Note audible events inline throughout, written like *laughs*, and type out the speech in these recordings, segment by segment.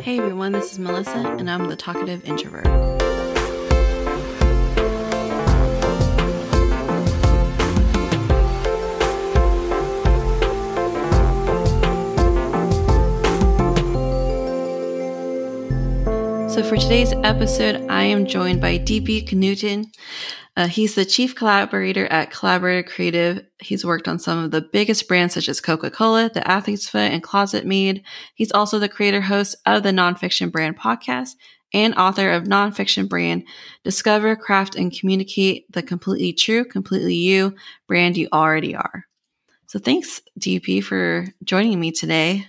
Hey everyone, this is Melissa, and I'm the talkative introvert. So, for today's episode, I am joined by DP Knudsen. Uh, he's the chief collaborator at Collaborator Creative. He's worked on some of the biggest brands such as Coca Cola, The Athlete's Foot, and ClosetMaid. He's also the creator host of the Nonfiction Brand podcast and author of Nonfiction Brand Discover, Craft, and Communicate the Completely True, Completely You brand you already are. So, thanks, DP, for joining me today.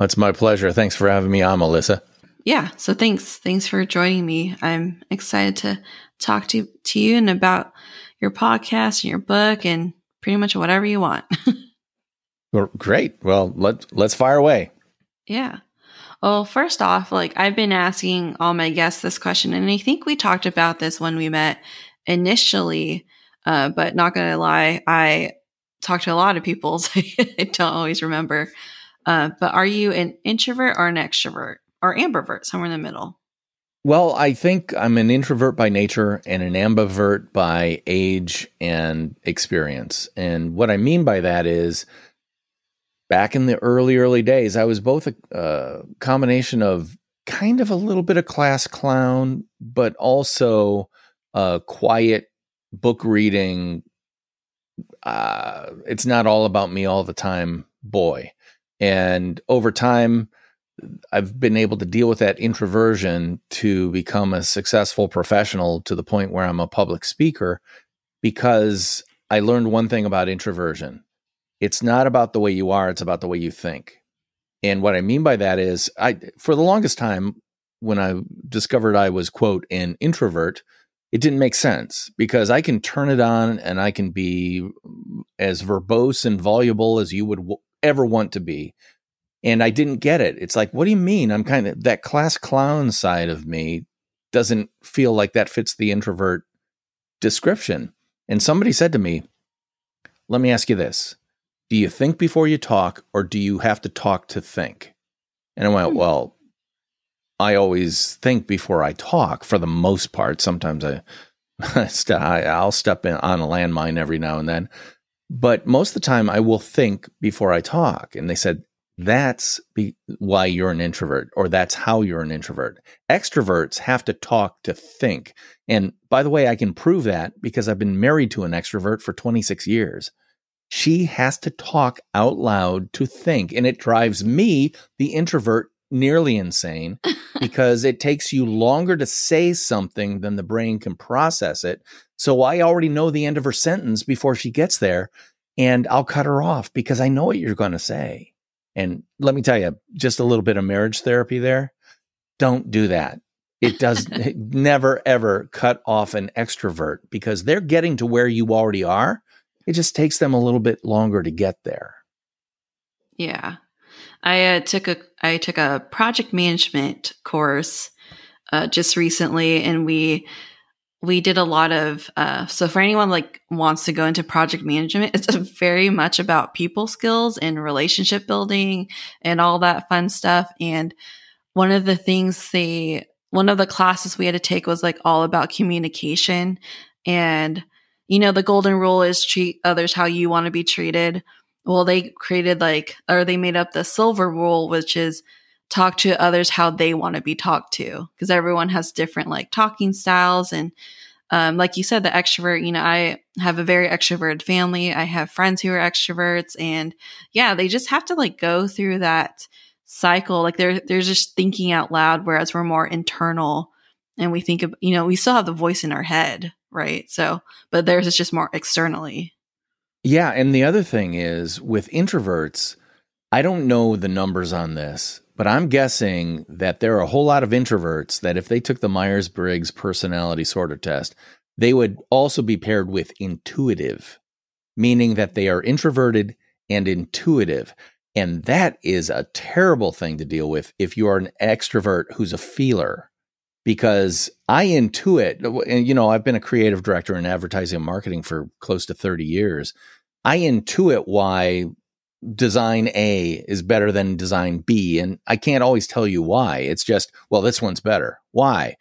That's my pleasure. Thanks for having me on, Melissa. Yeah, so thanks. Thanks for joining me. I'm excited to talk to, to you and about your podcast and your book and pretty much whatever you want. *laughs* well, great. Well, let let's fire away. Yeah. Well, first off, like I've been asking all my guests this question, and I think we talked about this when we met initially. Uh, but not gonna lie, I talked to a lot of people, *laughs* so I don't always remember. Uh, but are you an introvert or an extrovert? or ambivert, somewhere in the middle? Well, I think I'm an introvert by nature and an ambivert by age and experience. And what I mean by that is back in the early, early days, I was both a, a combination of kind of a little bit of class clown, but also a quiet book reading. Uh, it's not all about me all the time, boy. And over time, I've been able to deal with that introversion to become a successful professional to the point where I'm a public speaker because I learned one thing about introversion. It's not about the way you are, it's about the way you think. And what I mean by that is I for the longest time when I discovered I was quote an introvert, it didn't make sense because I can turn it on and I can be as verbose and voluble as you would w- ever want to be and I didn't get it. It's like, what do you mean? I'm kind of that class clown side of me doesn't feel like that fits the introvert description. And somebody said to me, let me ask you this. Do you think before you talk or do you have to talk to think? And I went, hmm. well, I always think before I talk for the most part. Sometimes I, *laughs* I'll step in on a landmine every now and then. But most of the time I will think before I talk. And they said, that's be- why you're an introvert, or that's how you're an introvert. Extroverts have to talk to think. And by the way, I can prove that because I've been married to an extrovert for 26 years. She has to talk out loud to think. And it drives me, the introvert, nearly insane *laughs* because it takes you longer to say something than the brain can process it. So I already know the end of her sentence before she gets there. And I'll cut her off because I know what you're going to say. And let me tell you, just a little bit of marriage therapy there. Don't do that. It does *laughs* never ever cut off an extrovert because they're getting to where you already are. It just takes them a little bit longer to get there. Yeah. I uh, took a I took a project management course uh, just recently, and we we did a lot of uh, so for anyone like wants to go into project management it's very much about people skills and relationship building and all that fun stuff. And one of the things they one of the classes we had to take was like all about communication. And you know the golden rule is treat others how you want to be treated. Well they created like or they made up the silver rule which is talk to others how they want to be talked to because everyone has different like talking styles and um, like you said the extrovert you know i have a very extroverted family. I have friends who are extroverts and yeah they just have to like go through that cycle. Like they're they're just thinking out loud whereas we're more internal and we think of you know we still have the voice in our head right? So but theirs is just more externally. Yeah and the other thing is with introverts i don't know the numbers on this but I'm guessing that there are a whole lot of introverts that if they took the Myers Briggs personality sorter test, they would also be paired with intuitive, meaning that they are introverted and intuitive. And that is a terrible thing to deal with if you are an extrovert who's a feeler. Because I intuit, and you know, I've been a creative director in advertising and marketing for close to 30 years. I intuit why design A is better than design B. And I can't always tell you why. It's just, well, this one's better. Why?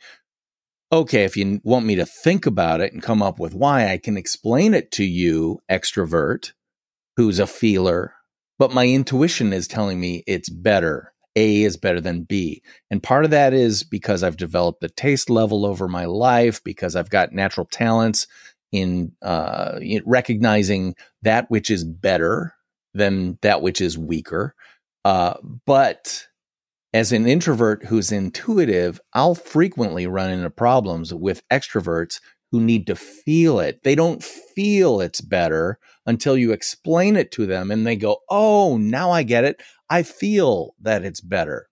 Okay, if you want me to think about it and come up with why, I can explain it to you, extrovert, who's a feeler, but my intuition is telling me it's better. A is better than B. And part of that is because I've developed the taste level over my life, because I've got natural talents in, uh, in recognizing that which is better than that which is weaker. Uh, but as an introvert who's intuitive, I'll frequently run into problems with extroverts who need to feel it. They don't feel it's better until you explain it to them and they go, Oh, now I get it. I feel that it's better.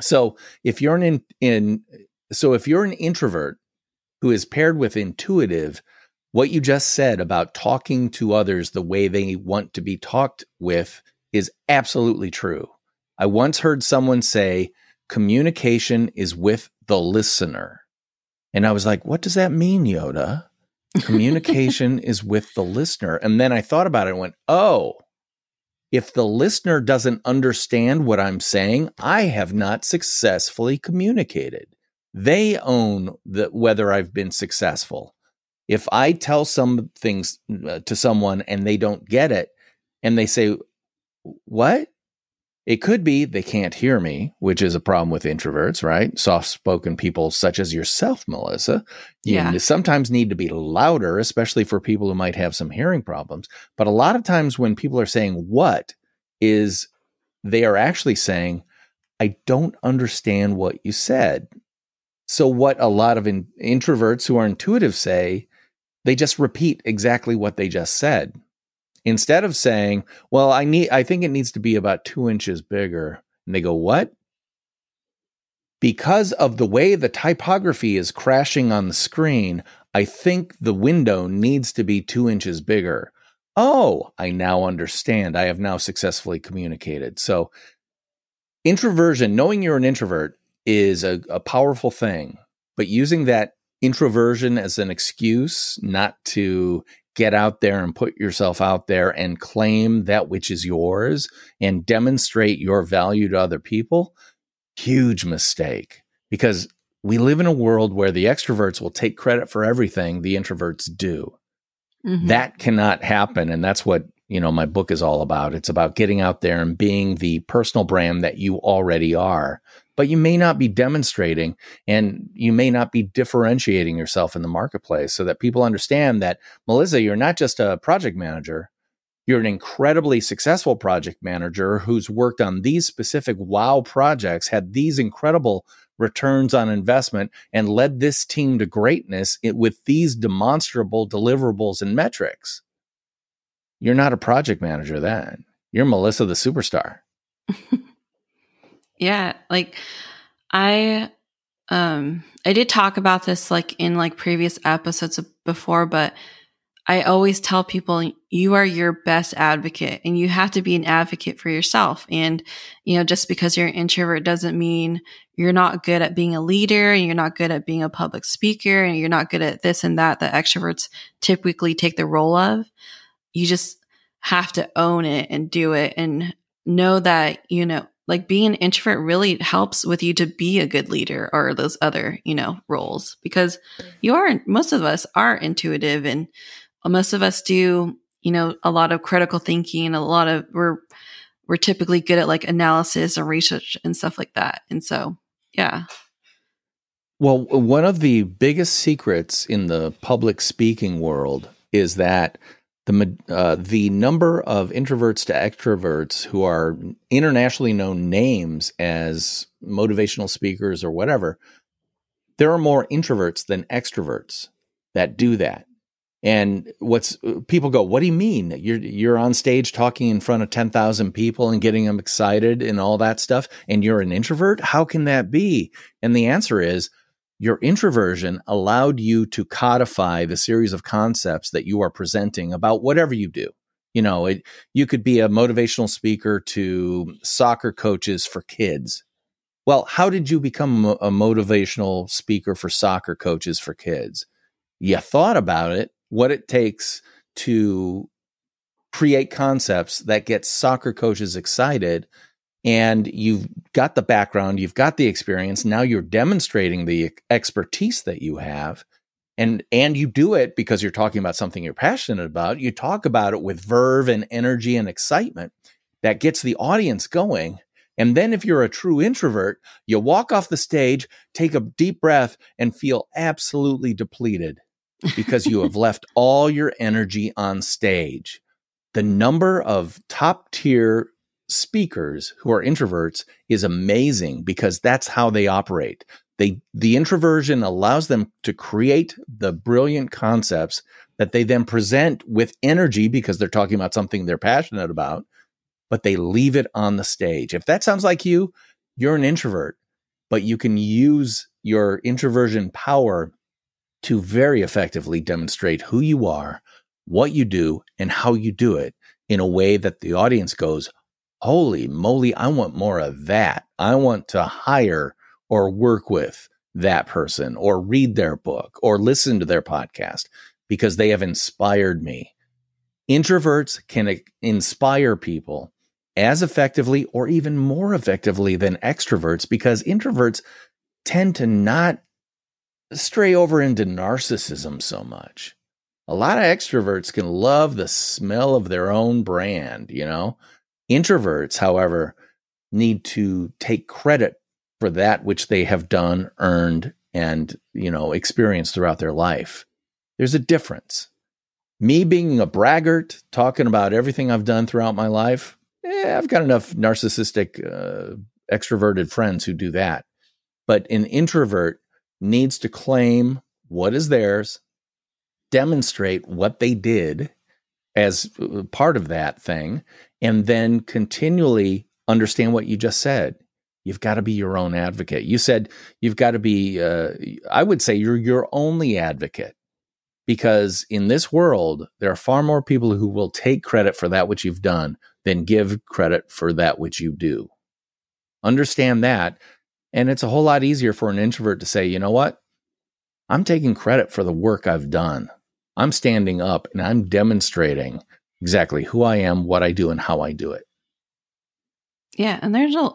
So if you're an in, in so if you're an introvert who is paired with intuitive, what you just said about talking to others the way they want to be talked with is absolutely true. I once heard someone say, communication is with the listener. And I was like, what does that mean, Yoda? Communication *laughs* is with the listener. And then I thought about it and went, oh, if the listener doesn't understand what I'm saying, I have not successfully communicated. They own the, whether I've been successful if I tell some things uh, to someone and they don't get it and they say, What? It could be they can't hear me, which is a problem with introverts, right? Soft spoken people such as yourself, Melissa. You yeah. sometimes need to be louder, especially for people who might have some hearing problems. But a lot of times when people are saying what is they are actually saying, I don't understand what you said. So, what a lot of in- introverts who are intuitive say they just repeat exactly what they just said. Instead of saying, well, I need, I think it needs to be about two inches bigger. And they go, what? Because of the way the typography is crashing on the screen, I think the window needs to be two inches bigger. Oh, I now understand. I have now successfully communicated. So, introversion, knowing you're an introvert, is a, a powerful thing, but using that introversion as an excuse not to get out there and put yourself out there and claim that which is yours and demonstrate your value to other people, huge mistake because we live in a world where the extroverts will take credit for everything the introverts do. Mm-hmm. That cannot happen. And that's what, you know, my book is all about. It's about getting out there and being the personal brand that you already are but you may not be demonstrating and you may not be differentiating yourself in the marketplace so that people understand that, Melissa, you're not just a project manager. You're an incredibly successful project manager who's worked on these specific wow projects, had these incredible returns on investment, and led this team to greatness with these demonstrable deliverables and metrics. You're not a project manager then. You're Melissa the superstar. *laughs* Yeah, like I um I did talk about this like in like previous episodes before, but I always tell people you are your best advocate and you have to be an advocate for yourself. And, you know, just because you're an introvert doesn't mean you're not good at being a leader and you're not good at being a public speaker and you're not good at this and that that extroverts typically take the role of. You just have to own it and do it and know that, you know, like being an introvert really helps with you to be a good leader or those other you know roles because you are most of us are intuitive and most of us do you know a lot of critical thinking and a lot of we're we're typically good at like analysis and research and stuff like that. And so yeah. Well one of the biggest secrets in the public speaking world is that the uh, the number of introverts to extroverts who are internationally known names as motivational speakers or whatever, there are more introverts than extroverts that do that. And what's people go, what do you mean? You're you're on stage talking in front of 10,000 people and getting them excited and all that stuff and you're an introvert? How can that be? And the answer is your introversion allowed you to codify the series of concepts that you are presenting about whatever you do. You know, it, you could be a motivational speaker to soccer coaches for kids. Well, how did you become a motivational speaker for soccer coaches for kids? You thought about it, what it takes to create concepts that get soccer coaches excited and you've got the background, you've got the experience, now you're demonstrating the expertise that you have. And and you do it because you're talking about something you're passionate about. You talk about it with verve and energy and excitement that gets the audience going. And then if you're a true introvert, you walk off the stage, take a deep breath and feel absolutely depleted because you have *laughs* left all your energy on stage. The number of top tier speakers who are introverts is amazing because that's how they operate. They the introversion allows them to create the brilliant concepts that they then present with energy because they're talking about something they're passionate about, but they leave it on the stage. If that sounds like you, you're an introvert, but you can use your introversion power to very effectively demonstrate who you are, what you do, and how you do it in a way that the audience goes, Holy moly, I want more of that. I want to hire or work with that person or read their book or listen to their podcast because they have inspired me. Introverts can uh, inspire people as effectively or even more effectively than extroverts because introverts tend to not stray over into narcissism so much. A lot of extroverts can love the smell of their own brand, you know? Introverts, however, need to take credit for that which they have done, earned, and, you know, experienced throughout their life. There's a difference. Me being a braggart, talking about everything I've done throughout my life, eh, I've got enough narcissistic, uh, extroverted friends who do that. But an introvert needs to claim what is theirs, demonstrate what they did as uh, part of that thing, and then continually understand what you just said. You've got to be your own advocate. You said you've got to be, uh, I would say you're your only advocate because in this world, there are far more people who will take credit for that which you've done than give credit for that which you do. Understand that and it's a whole lot easier for an introvert to say, you know what? I'm taking credit for the work I've done. I'm standing up and I'm demonstrating exactly who I am, what I do, and how I do it. Yeah, and there's a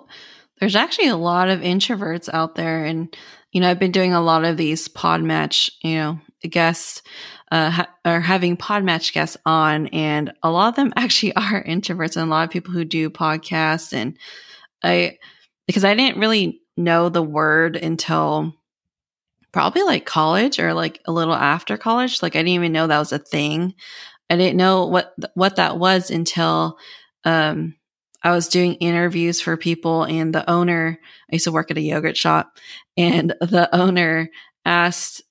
there's actually a lot of introverts out there, and you know I've been doing a lot of these PodMatch, you know, guests uh, ha- or having PodMatch guests on, and a lot of them *laughs* actually are introverts, and a lot of people who do podcasts, and I because I didn't really know the word until probably like college or like a little after college. Like I didn't even know that was a thing. I didn't know what what that was until um, I was doing interviews for people, and the owner. I used to work at a yogurt shop, and the owner asked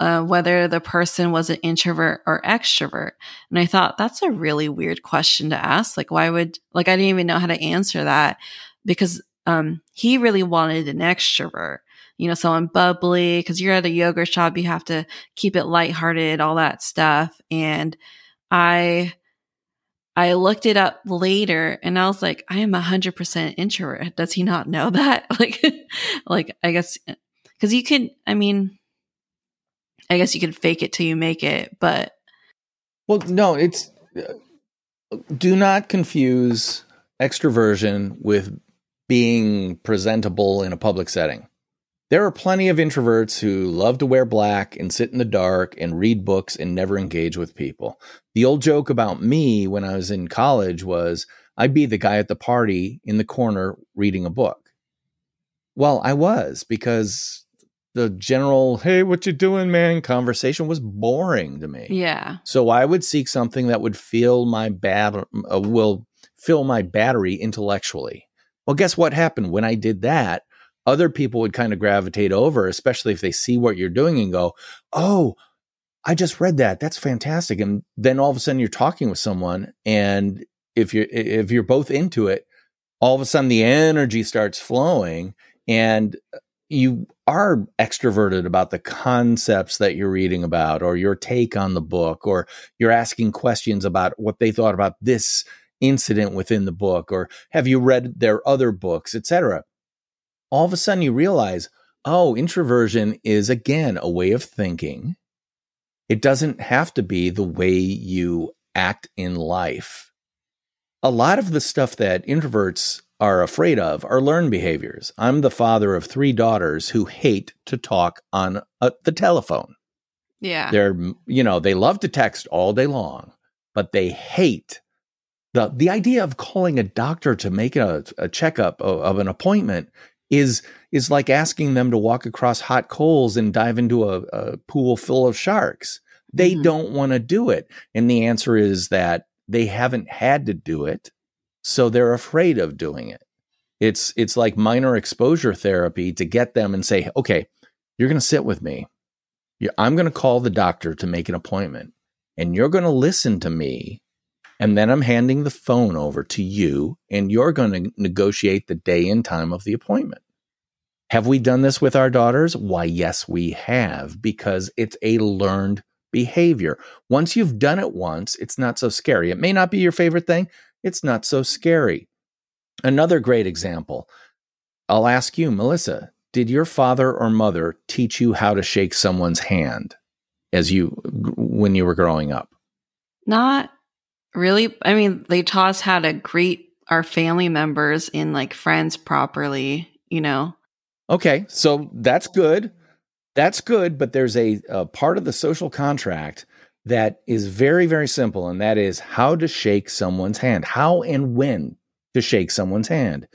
uh, whether the person was an introvert or extrovert, and I thought that's a really weird question to ask. Like, why would like I didn't even know how to answer that because um, he really wanted an extrovert, you know, someone bubbly, because you're at a yoga shop, you have to keep it lighthearted, all that stuff. And I, I looked it up later and I was like, I am a hundred percent introvert. Does he not know *laughs* that? like, like, I guess, cause you can, I mean, I guess you can fake it till you make it, but. Well, no, it's, uh, do not confuse extroversion with being presentable in a public setting. There are plenty of introverts who love to wear black and sit in the dark and read books and never engage with people. The old joke about me when I was in college was I'd be the guy at the party in the corner reading a book. Well, I was because the general, hey, what you doing, man, conversation was boring to me. Yeah. So I would seek something that would fill my bat uh, will fill my battery intellectually. Well, guess what happened when I did that? Other people would kind of gravitate over, especially if they see what you're doing and go, "Oh, I just read that. That's fantastic." And then all of a sudden you're talking with someone and if you're if you're both into it, all of a sudden the energy starts flowing and uh, you are extroverted about the concepts that you're reading about or your take on the book or you're asking questions about what they thought about this incident within the book or have you read their other books etc all of a sudden you realize oh introversion is again a way of thinking it doesn't have to be the way you act in life. A lot of the stuff that introverts are afraid of are learned behaviors. I'm the father of three daughters who hate to talk on a, the telephone. Yeah. They're, you know, they love to text all day long, but they hate the the idea of calling a doctor to make a, a checkup of, of an appointment is is like asking them to walk across hot coals and dive into a, a pool full of sharks. They mm-hmm. don't want to do it. And the answer is that they haven't had to do it, so they're afraid of doing it. It's it's like minor exposure therapy to get them and say, "Okay, you're going to sit with me. I'm going to call the doctor to make an appointment, and you're going to listen to me and then I'm handing the phone over to you, and you're going to negotiate the day and time of the appointment. Have we done this with our daughters? Why, yes, we have, because it's a learned behavior. Once you've done it once, it's not so scary. It may not be your favorite thing, it's not so scary. Another great example I'll ask you, Melissa, did your father or mother teach you how to shake someone's hand as you when you were growing up? Not Really? I mean, they taught us how to greet our family members and like friends properly, you know? Okay. So that's good. That's good. But there's a, a part of the social contract that is very, very simple. And that is how to shake someone's hand, how and when to shake someone's hand.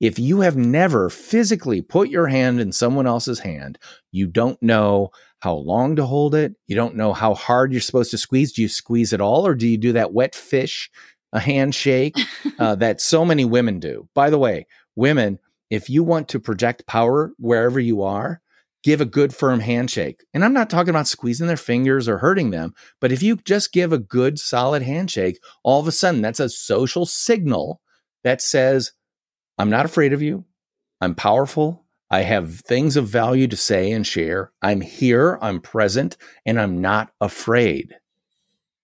If you have never physically put your hand in someone else's hand, you don't know how long to hold it. You don't know how hard you're supposed to squeeze. Do you squeeze it all or do you do that wet fish, a handshake *laughs* uh, that so many women do? By the way, women, if you want to project power wherever you are, give a good firm handshake. And I'm not talking about squeezing their fingers or hurting them, but if you just give a good solid handshake, all of a sudden that's a social signal that says, I'm not afraid of you. I'm powerful. I have things of value to say and share. I'm here, I'm present, and I'm not afraid.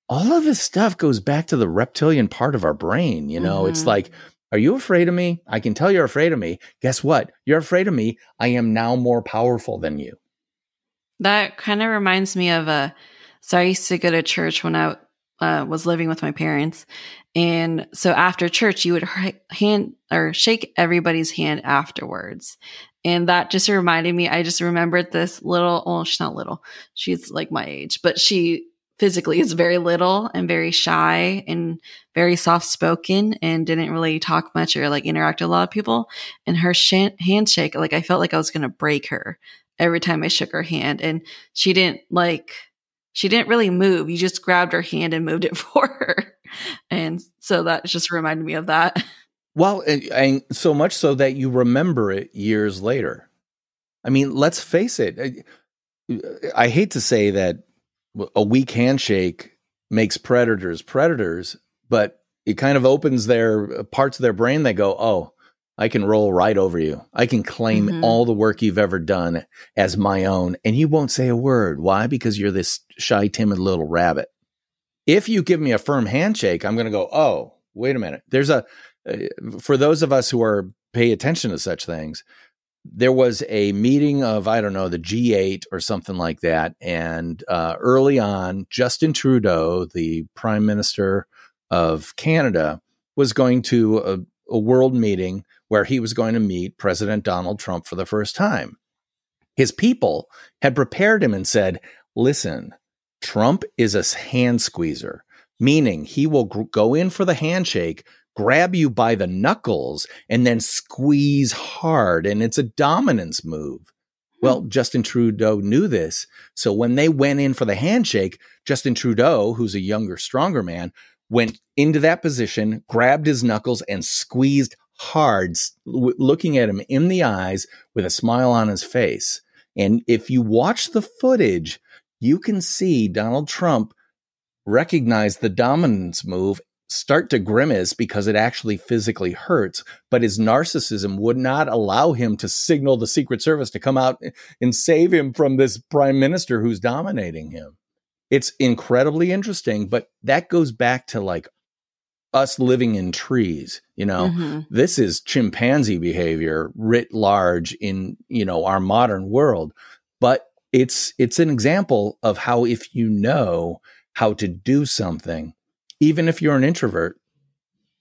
All of this stuff goes back to the reptilian part of our brain. You know, mm-hmm. it's like, are you afraid of me? I can tell you're afraid of me. Guess what? You're afraid of me. I am now more powerful than you. That kind of reminds me of a. So I used to go to church when I uh, was living with my parents, and so after church, you would hand or shake everybody's hand afterwards. And that just reminded me, I just remembered this little, oh, she's not little. She's like my age, but she physically is very little and very shy and very soft spoken and didn't really talk much or like interact with a lot of people. And her sh- handshake, like I felt like I was going to break her every time I shook her hand. And she didn't like, she didn't really move. You just grabbed her hand and moved it *laughs* for her. And so that just reminded me of that. Well, and, and, so much so that you remember it years later. I mean, let's face it. I, I hate to say that a weak handshake makes predators predators, but it kind of opens their uh, parts of their brain. They go, "Oh, I can roll right over you. I can claim mm-hmm. all the work you've ever done as my own, and you won't say a word. Why? Because you're this shy, timid little rabbit. If you give me a firm handshake, I'm going to go, "Oh, wait a minute. There's a uh, for those of us who are pay attention to such things, there was a meeting of I don't know the G8 or something like that, and uh, early on, Justin Trudeau, the Prime Minister of Canada, was going to a, a world meeting where he was going to meet President Donald Trump for the first time. His people had prepared him and said, "Listen, Trump is a hand squeezer." Meaning he will go in for the handshake, grab you by the knuckles and then squeeze hard. And it's a dominance move. Well, hmm. Justin Trudeau knew this. So when they went in for the handshake, Justin Trudeau, who's a younger, stronger man, went into that position, grabbed his knuckles, and squeezed hard, looking at him in the eyes with a smile on his face. And if you watch the footage, you can see Donald Trump recognize the dominance move start to grimace because it actually physically hurts. But his narcissism would not allow him to signal the Secret Service to come out and save him from this prime minister who's dominating him. It's incredibly interesting, but that goes back to like us living in trees you know mm-hmm. this is chimpanzee behavior writ large in you know our modern world but it's it's an example of how if you know how to do something even if you're an introvert,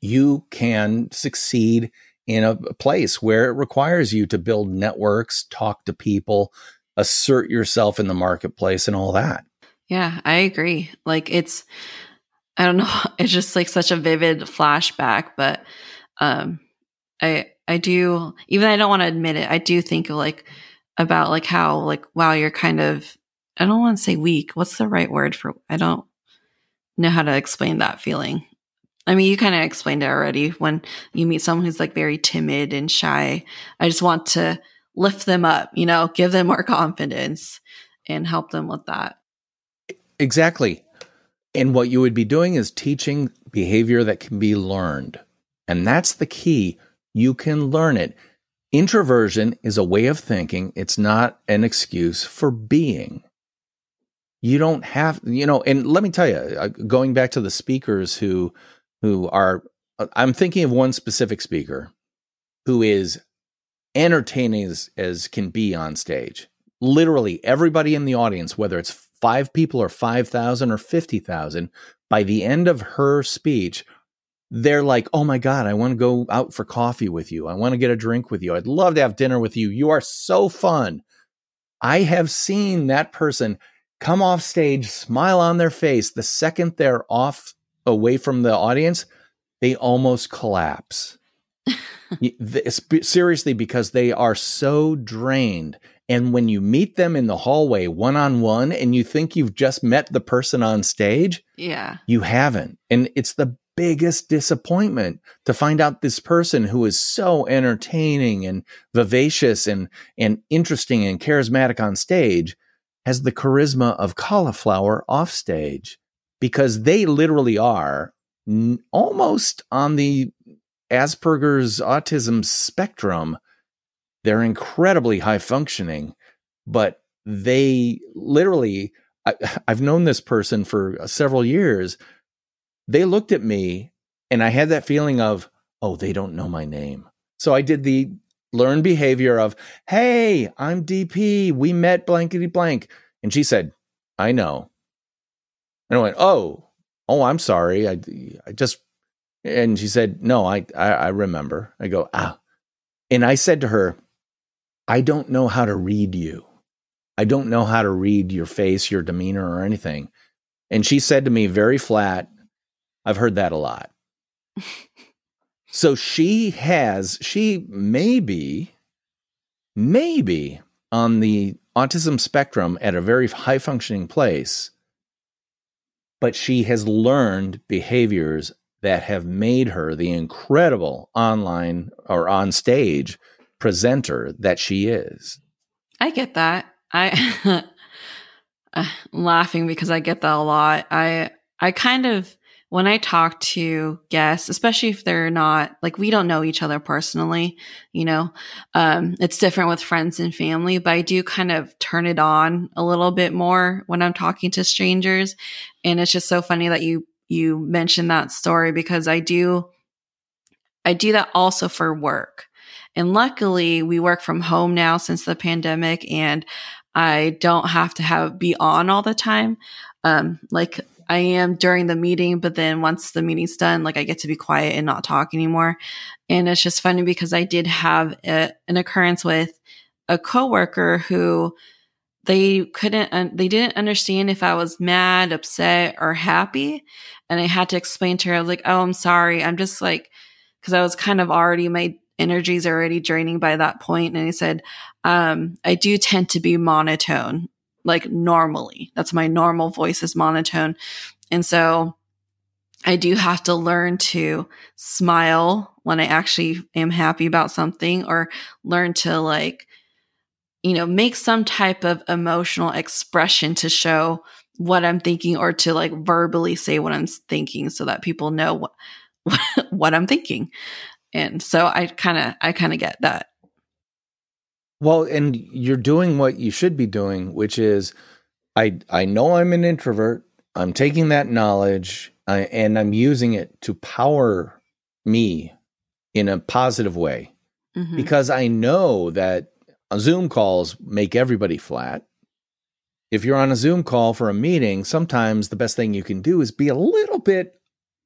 you can succeed in a place where it requires you to build networks, talk to people, assert yourself in the marketplace, and all that. Yeah, I agree. Like it's, I don't know, *laughs* it's just like such a vivid flashback, but um, I I do even I don't want to admit it. I do think of like about like how like wow you're kind of I don't want to say weak. What's the right word for I don't know how to explain that feeling. I mean, you kind of explained it already when you meet someone who's like very timid and shy. I just want to lift them up, you know, give them more *laughs* confidence and help them with that. Exactly. And what you would be doing is teaching behavior that can be learned. And that's the key. You can learn it. Introversion is a way of thinking, it's not an excuse for being. You don't have, you know, and let me tell you, uh, going back to the speakers who who are uh, I'm thinking of one specific speaker who is entertaining as, as can be on stage. Literally everybody in the audience, whether it's five people or 5,000 or 50,000, by the end of her speech, they're like, oh my God, I want to go out for coffee with you. I want to get a drink with you. I'd love to have dinner with you. You are so fun. I have seen that person come off stage, smile on their face. The second they're off away from the audience, they almost collapse. *laughs* Seriously, because they are so drained. And when you meet them in the hallway one on one and you think you've just met the person on stage, yeah, you haven't. And it's the biggest disappointment to find out this person who is so entertaining and vivacious and, and interesting and charismatic on stage has the charisma of cauliflower off stage because they literally are n- almost on the Asperger's autism spectrum. They're incredibly high functioning, but they literally, I, *laughs* I've known this person for several years they looked at me and I had that feeling of, oh, they don't know my name. So I did the learned behavior of, hey, I'm DP. We met blankety blank. And she said, I know. And I went, oh, oh, I'm sorry. I, I just, and she said, no, I, I, I remember. I go, ah. And I said to her, I don't know how to read you. I don't know how to read your face, your demeanor, or anything. And she said to me very flat, I've heard that a lot. *laughs* so she has, she may be, maybe on the autism spectrum at a very high functioning place, but she has learned behaviors that have made her the incredible online or on stage presenter that she is. I get that. I I'm *laughs* laughing because I get that a lot. I I kind of when I talk to guests, especially if they're not like we don't know each other personally, you know, um, it's different with friends and family, but I do kind of turn it on a little bit more when I'm talking to strangers. And it's just so funny that you you mentioned that story because I do I do that also for work. And luckily we work from home now since the pandemic and I don't have to have be on all the time. Um, like I am during the meeting, but then once the meeting's done, like I get to be quiet and not talk anymore. And it's just funny because I did have a, an occurrence with a coworker who they couldn't, they didn't understand if I was mad, upset, or happy. And I had to explain to her, I was like, oh, I'm sorry. I'm just like, because I was kind of already, my energy's already draining by that point. And I said, um, I do tend to be monotone like normally. That's my normal voice is monotone. And so I do have to learn to smile when I actually am happy about something or learn to like, you know, make some type of emotional expression to show what I'm thinking or to like verbally say what I'm thinking so that people know what, *laughs* what I'm thinking. And so I kind of, I kind of get that. Well, and you're doing what you should be doing, which is I I know I'm an introvert. I'm taking that knowledge uh, and I'm using it to power me in a positive way. Mm-hmm. Because I know that Zoom calls make everybody flat. If you're on a Zoom call for a meeting, sometimes the best thing you can do is be a little bit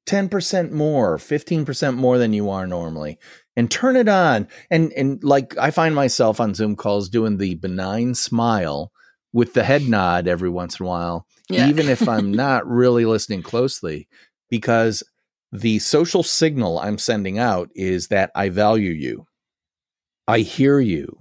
10% more, 15% more than you are normally and turn it on. And and like I find myself on Zoom calls doing the benign smile with the head nod every once in a while, yeah. even if I'm *laughs* not really listening closely, because the social signal I'm sending out is that I value you. I hear you.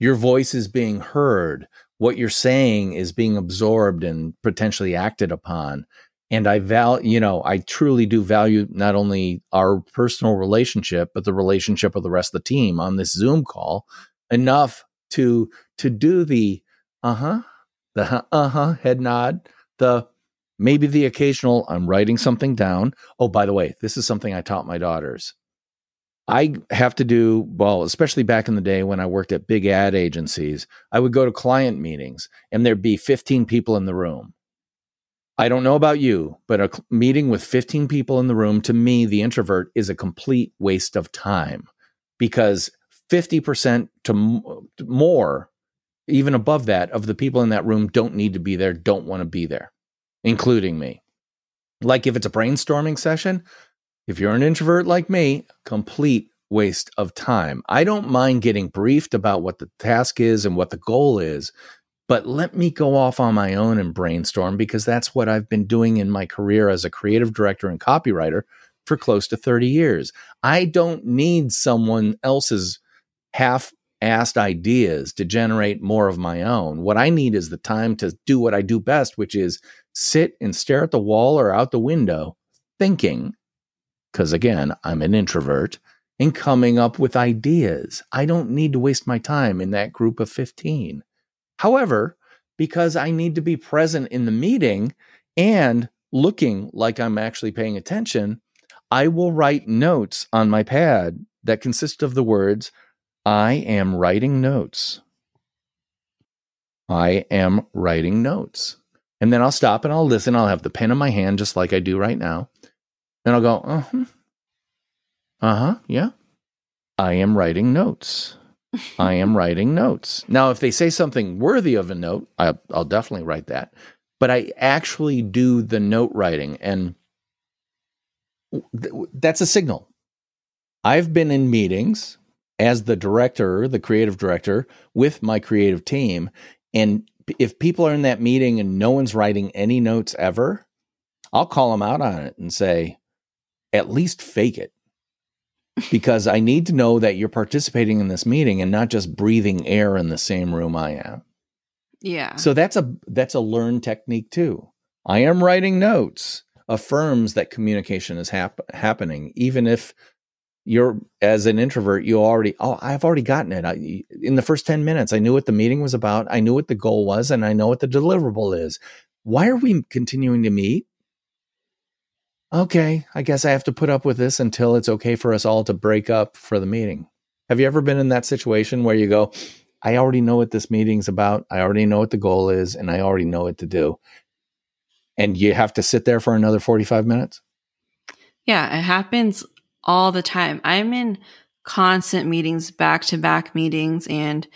Your voice is being heard. What you're saying is being absorbed and potentially acted upon and I value, you know, I truly do value not only our personal relationship, but the relationship of the rest of the team on this Zoom call enough to to do the uh huh, the uh huh head nod, the maybe the occasional I'm writing something down. Oh, by the way, this is something I taught my daughters. I have to do, well, especially back in the day when I worked at big ad agencies, I would go to client meetings and there'd be 15 people in the room I don't know about you, but a meeting with 15 people in the room, to me, the introvert, is a complete waste of time because 50% to more, even above that, of the people in that room don't need to be there, don't want to be there, including me. Like if it's a brainstorming session, if you're an introvert like me, complete waste of time. I don't mind getting briefed about what the task is and what the goal is, but let me go off on my own and brainstorm because that's what I've been doing in my career as a creative director and copywriter for close to 30 years. I don't need someone else's half assed ideas to generate more of my own. What I need is the time to do what I do best, which is sit and stare at the wall or out the window thinking. Because again, I'm an introvert and coming up with ideas. I don't need to waste my time in that group of 15. However, because I need to be present in the meeting and looking like I'm actually paying attention, I will write notes on my pad that consist of the words, I am writing notes. I am writing notes. And then I'll stop and I'll listen. I'll have the pen in my hand, just like I do right now. And I'll go, uh huh. Uh huh. Yeah. I am writing notes. I am writing notes. Now, if they say something worthy of a note, I, will definitely write that. But I actually do the note writing, and th- that's a signal. I've been in meetings as the director, the creative director, with my creative team. And if people are in that meeting and no one's writing any notes ever, I'll call them out on it and say, at least fake it because I need to know that you're participating in this meeting and not just breathing air in the same room I am. Yeah. So that's a that's a learned technique too. I am writing notes affirms that communication is hap- happening even if you're as an introvert you already oh I've already gotten it. I, in the first 10 minutes I knew what the meeting was about, I knew what the goal was and I know what the deliverable is. Why are we continuing to meet? Okay, I guess I have to put up with this until it's okay for us all to break up for the meeting. Have you ever been in that situation where you go, I already know what this meeting's about, I already know what the goal is, and I already know what to do? And you have to sit there for another 45 minutes? Yeah, it happens all the time. I'm in constant meetings, back to back meetings, and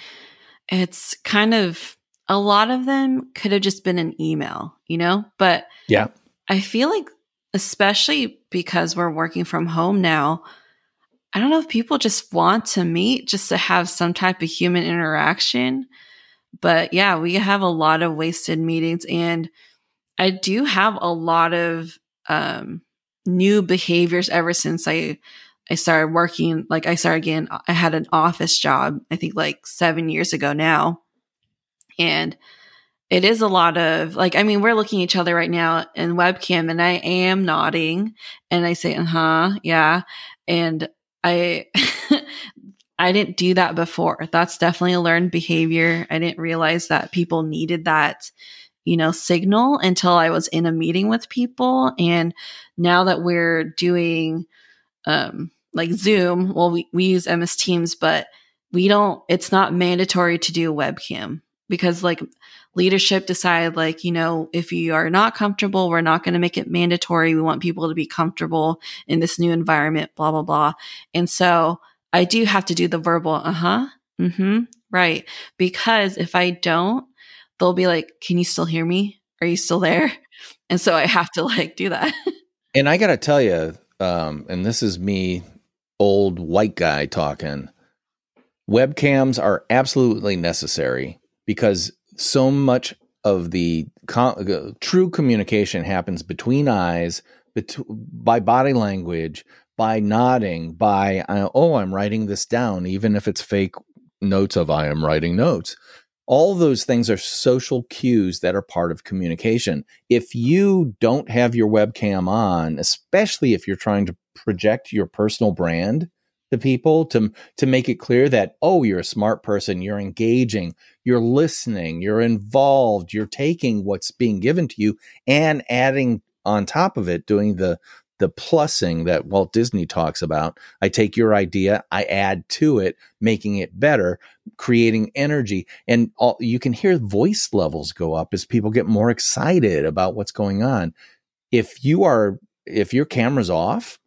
it's kind of a lot of them could have just been an email, you know? But yeah, I feel like especially because we're working from home now. I don't know if people just want to meet just to have some type of human interaction. But yeah, we have a lot of wasted meetings and I do have a lot of um, new behaviors ever since I I started working like I started again I had an office job I think like 7 years ago now. And it is a lot of like i mean we're looking at each other right now in webcam and i am nodding and i say uh-huh yeah. And i *laughs* i didn't do that before. That's definitely a learned behavior. I didn't realize that people needed that you know signal until i was in a meeting with people. And now that we're doing um like zoom well we, we use ms teams but we don't it's not mandatory to do webcam because like leadership decide like you know if you are not comfortable we're not going to make it mandatory. We want people to be comfortable in this new environment blah blah blah. And so i do have to do the verbal uh-huh mm-hmm right. Because if i don't they'll be like can you still hear me? Are you still there? And so i have to like do that. *laughs* And I got to tell you, um, and this is me, old white guy talking. Webcams are absolutely necessary because so much of the uh, true communication happens between eyes, bet- by body language, by nodding, by oh, I'm writing this down, even if it's fake notes of I am writing notes. All those things are social cues that are part of communication. If you don't have your webcam on, especially if you're trying to project your personal brand to people to to make it clear that oh, you're a smart person, you're engaging, you're listening, you're involved, you're taking what's being given to you and adding on top of it doing the the plussing that Walt Disney talks about. I take your idea, I add to it, making it better, creating energy, and all, you can hear voice levels go up as people get more excited about what's going on. If you are, if your camera's off,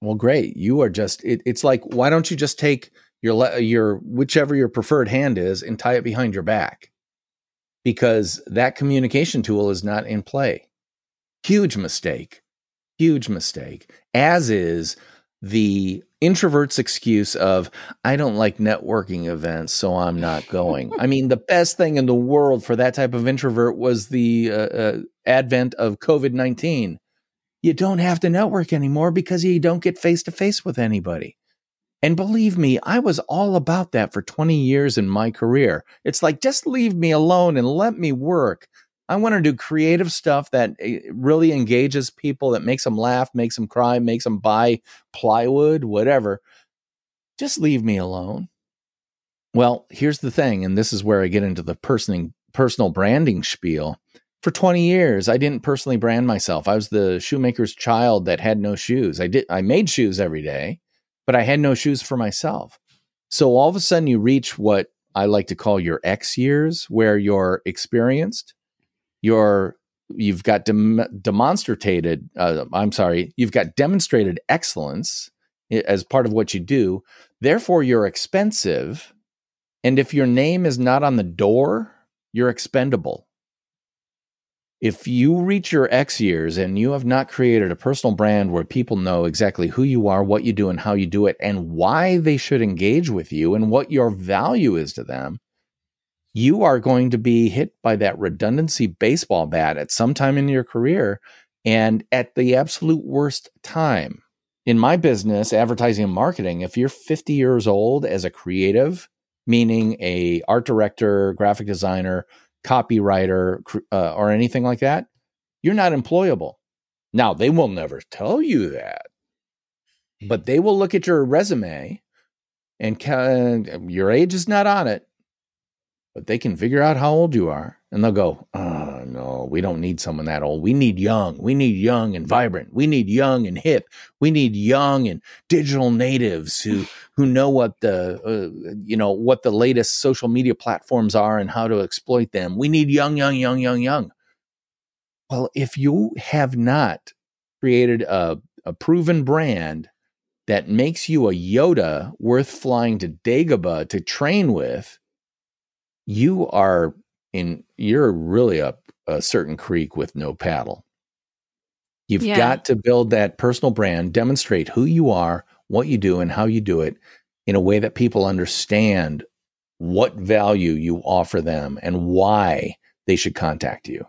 well, great. You are just. It, it's like, why don't you just take your your whichever your preferred hand is and tie it behind your back? Because that communication tool is not in play. Huge mistake. Huge mistake. As is the introvert's excuse of i don't like networking events so i'm not going. I mean the best thing in the world for that type of introvert was the uh, uh, advent of covid-19 you don't have to network anymore because you don't get face to face with anybody and believe me, I was all about that for 20 years in my career. It's like, just leave me alone and let me work. I want to do creative stuff that eh, really engages people, that makes them laugh, makes them cry, makes them buy plywood, whatever. Just leave me alone. Well, here's the thing, and this is where I get into the personal personal branding spiel. For 20 years, I didn't personally brand myself. I was the shoemaker's child that had no shoes. I did I made shoes every day but I had no shoes for myself. So all of a sudden, you reach what I like to call your X years, where you're experienced, you're you've got dem- demonstrated. Uh, I'm sorry, you've got demonstrated excellence as part of what you do. Therefore, you're expensive, and if your name is not on the door, you're expendable if you reach your X years and you have not created a personal brand where people know exactly who you are, what you do, and how you do it, and why they should engage with you and what your value is to them, you are going to be hit by that redundancy baseball bat at some time in your career and at the absolute worst time. In my business, advertising and marketing, if you're 50 years old as a creative, meaning a art director, graphic designer, copywriter uh, or anything like that, you're not employable. Now, they will never tell you that, but they will look at your resume and your age is not on it, but they can figure out how old you are and they'll go, oh, no, we don't need someone that old. We need young. We need young and vibrant. We need young and hip. We need young and digital natives who who know what the uh, you know what the latest social media platforms are and how to exploit them. We need young, young, young, young, young. Well, if you have not created a, a proven brand that makes you a Yoda worth flying to Dagobah to train with, you are in you're really up a certain creek with no paddle. You've yeah. got to build that personal brand, demonstrate who you are, what you do, and how you do it in a way that people understand what value you offer them and why they should contact you.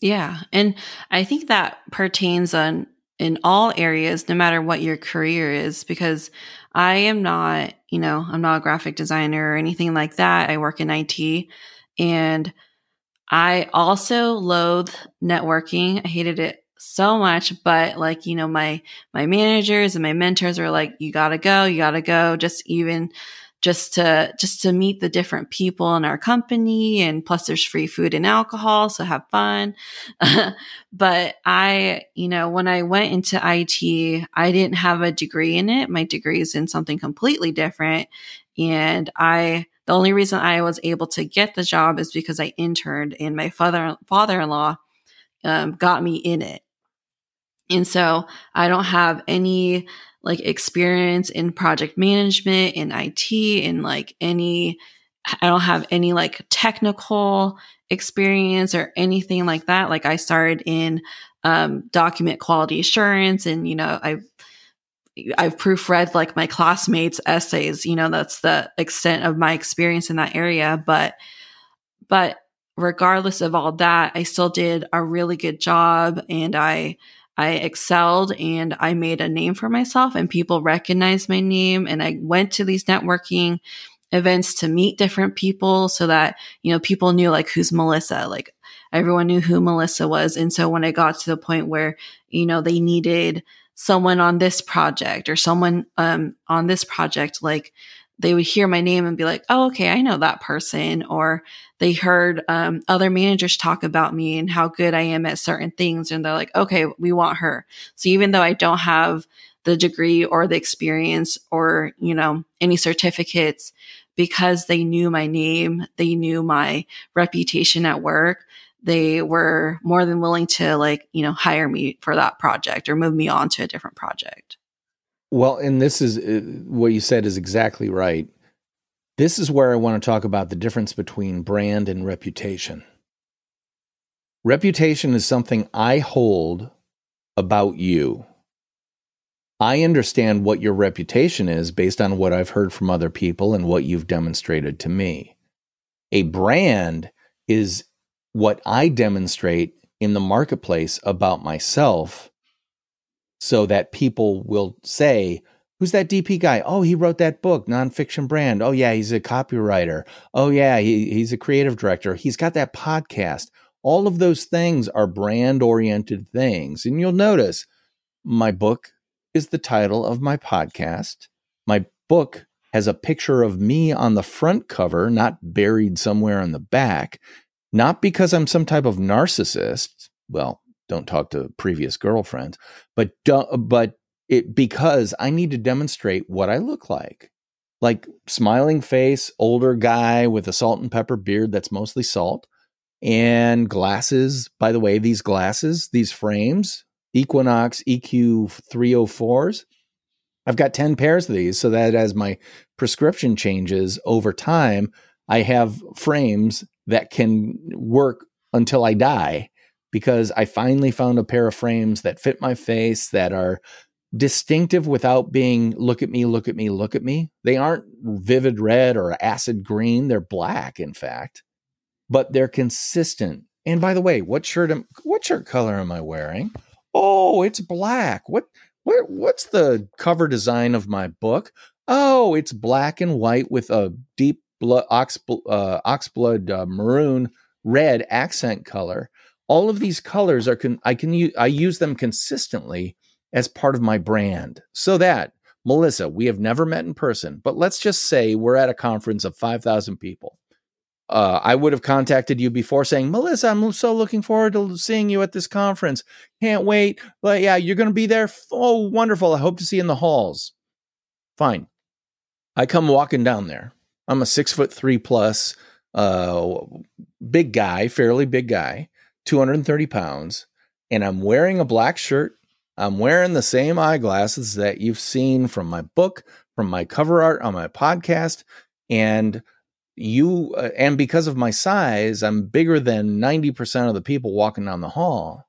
Yeah. And I think that pertains on in all areas, no matter what your career is, because I am not, you know, I'm not a graphic designer or anything like that. I work in IT and I also loathe networking. I hated it so much, but like, you know, my, my managers and my mentors were like, you gotta go, you gotta go. Just even, just to, just to meet the different people in our company. And plus there's free food and alcohol. So have fun. *laughs* but I, you know, when I went into IT, I didn't have a degree in it. My degree is in something completely different. And I, the only reason I was able to get the job is because I interned and my father father-in-law um, got me in it. And so I don't have any like experience in project management in IT in like any I don't have any like technical experience or anything like that. Like I started in um, document quality assurance, and you know, I've I've proofread like my classmates' essays. You know, that's the extent of my experience in that area. But but regardless of all that, I still did a really good job, and I I excelled and I made a name for myself and people recognized my name and I went to these networking events to meet different people so that, you know, people knew like who's Melissa, like everyone knew who Melissa was. And so when I got to the point where, you know, they needed someone on this project or someone um, on this project, like they would hear my name and be like, oh, okay, I know that person. Or they heard um, other managers talk about me and how good I am at certain things. And they're like, okay, we want her. So even though I don't have the degree or the experience or, you know, any certificates, because they knew my name, they knew my reputation at work, they were more than willing to like, you know, hire me for that project or move me on to a different project. Well, and this is uh, what you said is exactly right. This is where I want to talk about the difference between brand and reputation. Reputation is something I hold about you. I understand what your reputation is based on what I've heard from other people and what you've demonstrated to me. A brand is what I demonstrate in the marketplace about myself so that people will say, Who's that DP guy? Oh, he wrote that book, Nonfiction Brand. Oh, yeah, he's a copywriter. Oh, yeah, he, he's a creative director. He's got that podcast. All of those things are brand oriented things. And you'll notice my book is the title of my podcast. My book has a picture of me on the front cover, not buried somewhere on the back. Not because I'm some type of narcissist. Well, don't talk to previous girlfriends, but but it because I need to demonstrate what I look like. Like smiling face, older guy with a salt and pepper beard that's mostly salt and glasses. By the way, these glasses, these frames, Equinox EQ 304s, I've got 10 pairs of these so that as my prescription changes over time, I have frames that can work until I die because I finally found a pair of frames that fit my face that are distinctive without being look at me, look at me, look at me. They aren't vivid red or acid green. They're black, in fact, but they're consistent. And by the way, what shirt am, what shirt color am I wearing? Oh, it's black. What where what's the cover design of my book? Oh, it's black and white with a deep blood ox uh, oxblood uh, maroon red accent color all of these colors are con- I can use I use them consistently as part of my brand. So that Melissa, we have never met in person, but let's just say we're at a conference of 5,000 people. Uh, I would have contacted you before saying, Melissa, I'm so looking forward to seeing you at this conference. Can't wait. But yeah, you're going to be there. Oh, wonderful. I hope to see you in the halls. Fine. I come walking down there. I'm a six foot three plus, uh, big guy, fairly big guy. 230 pounds, and I'm wearing a black shirt. I'm wearing the same eyeglasses that you've seen from my book, from my cover art on my podcast, and you uh, and because of my size, I'm bigger than 90% of the people walking down the hall.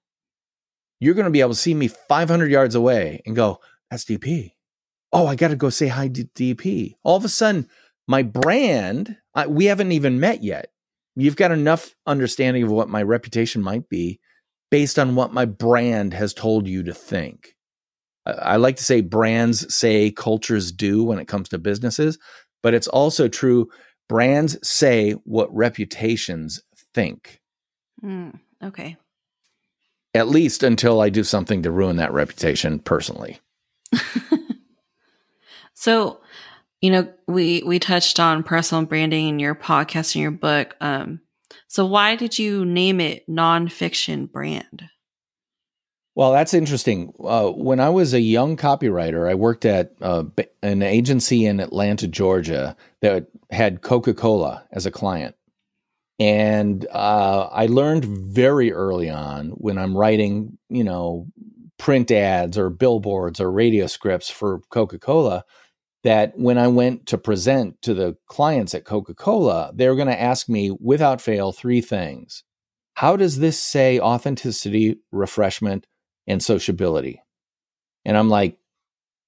You're going to be able to see me 500 yards away and go, "That's DP." Oh, I got to go say hi to DP. All of a sudden, my brand, I, we haven't even met yet you've got enough understanding of what my reputation might be based on what my brand has told you to think. I like to say brands say cultures do when it comes to businesses, but it's also true brands say what reputations think. Mm, okay. At least until I do something to ruin that reputation personally. *laughs* so, you know, we we touched on personal branding in your podcast and your book. Um, so why did you name it nonfiction brand? Well, that's interesting. Uh, when I was a young copywriter, I worked at uh, an agency in Atlanta, Georgia, that had Coca Cola as a client. And uh, I learned very early on when I'm writing, you know, print ads or billboards or radio scripts for Coca Cola that when I went to present to the clients at Coca Cola, they were going to ask me without fail three things. How does this say authenticity, refreshment, and sociability? And I'm like,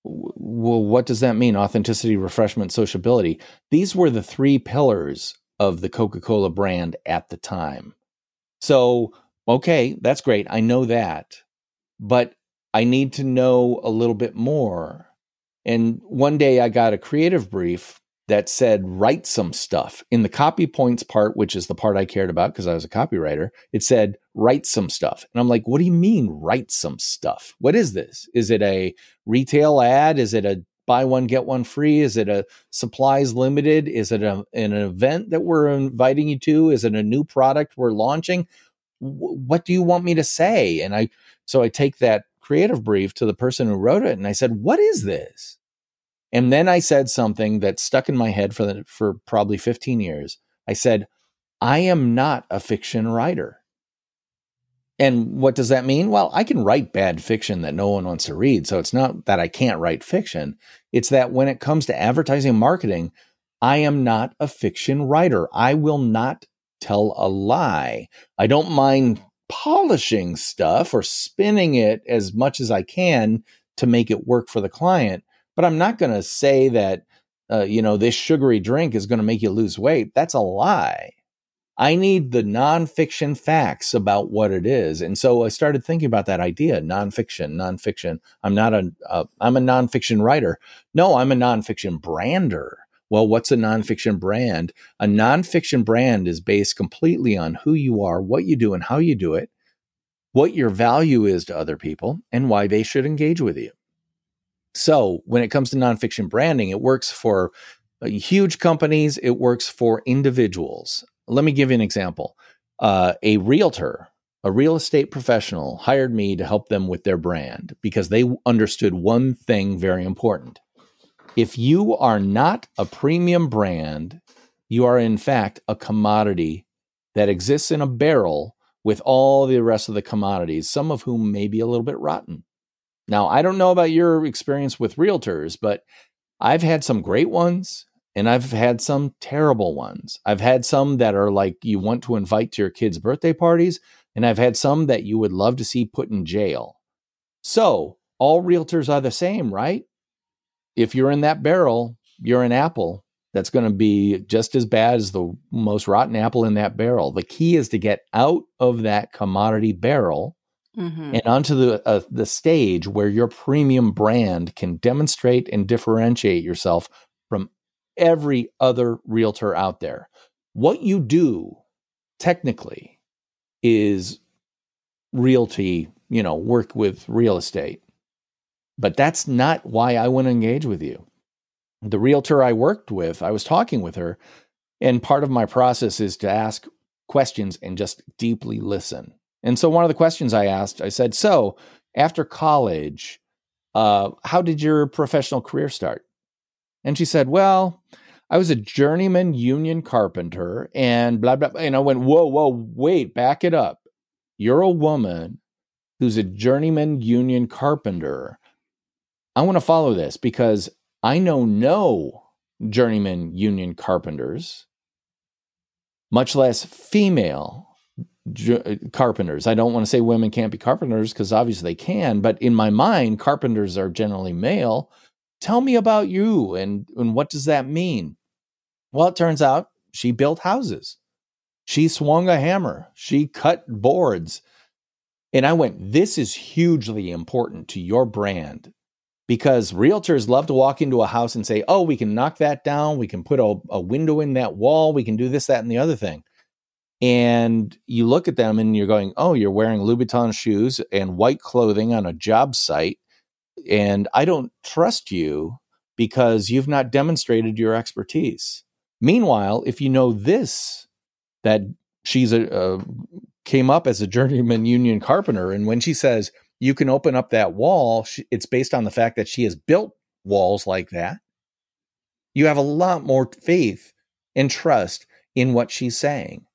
well, what does that mean? Authenticity, refreshment, sociability. These were the three pillars of the Coca Cola brand at the time. So, okay, that's great. I know that. But I need to know a little bit more. And one day I got a creative brief that said, write some stuff. In the copy points part, which is the part I cared about because I was a copywriter, it said, write some stuff. And I'm like, what do you mean, write some stuff? What is this? Is it a retail ad? Is it a buy one, get one free? Is it a supplies limited? Is it a, an event that we're inviting you to? Is it a new product we're launching? What do you want me to say? And I, so I take that creative brief to the person who wrote it and I said, what is this? And then I said something that stuck in my head for the, for probably 15 years. I said, I am not a fiction writer. And what does that mean? Well, I can write bad fiction that no one wants to read. So it's not that I can't write fiction. It's that when it comes to advertising and marketing, I am not a fiction writer. I will not tell a lie. I don't mind polishing stuff or spinning it as much as I can to make it work for the client. But I'm not going to say that, uh, you know, this sugary drink is going to make you lose weight. That's a lie. I need the nonfiction facts about what it is. And so I started thinking about that idea nonfiction, nonfiction. I'm not a, uh, I'm a nonfiction writer. No, I'm a nonfiction brander. Well, what's a nonfiction brand? A nonfiction brand is based completely on who you are, what you do, and how you do it, what your value is to other people, and why they should engage with you. So when it comes to nonfiction branding, it works for uh, huge companies, it works for individuals. Let me give you an example. Uh, a realtor, a real estate professional, hired me to help them with their brand because they understood one thing very important. If you are not a premium brand, you are in fact a commodity that exists in a barrel with all the rest of the commodities, some of whom may be a little bit rotten. Now, I don't know about your experience with realtors, but I've had some great ones and I've had some terrible ones. I've had some that are like you want to invite to your kids' birthday parties, and I've had some that you would love to see put in jail. So, all realtors are the same, right? If you're in that barrel, you're an apple that's going to be just as bad as the most rotten apple in that barrel. The key is to get out of that commodity barrel mm-hmm. and onto the uh, the stage where your premium brand can demonstrate and differentiate yourself from every other realtor out there. What you do technically is realty, you know, work with real estate. But that's not why I want to engage with you. The realtor I worked with, I was talking with her, and part of my process is to ask questions and just deeply listen. And so one of the questions I asked, I said, "So after college, uh, how did your professional career start?" And she said, "Well, I was a journeyman union carpenter, and blah blah." Blah. And I went, "Whoa, whoa, wait, back it up. You're a woman who's a journeyman union carpenter. I want to follow this because I know no journeyman union carpenters, much less female Uh, carpenters. I don't want to say women can't be carpenters because obviously they can, but in my mind, carpenters are generally male. Tell me about you and, and what does that mean? Well, it turns out she built houses. She swung a hammer. She cut boards. And I went, this is hugely important to your brand because realtors love to walk into a house and say, oh, we can knock that down. We can put a, a window in that wall. We can do this, that, and the other thing and you look at them and you're going, oh, you're wearing Louboutin shoes and white clothing on a job site. And I don't trust you because you've not demonstrated your expertise. Meanwhile, if you know this, that she's a, uh, came up as a journeyman union carpenter, and when she says you can open up that wall, she, it's based on the fact that she has built walls like that. You have a lot more faith and trust in what she's saying.